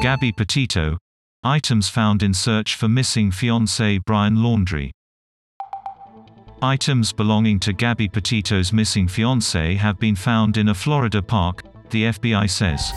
Gabby Petito. Items found in search for missing fiancé Brian Laundrie. Items belonging to Gabby Petito's missing fiancé have been found in a Florida park, the FBI says.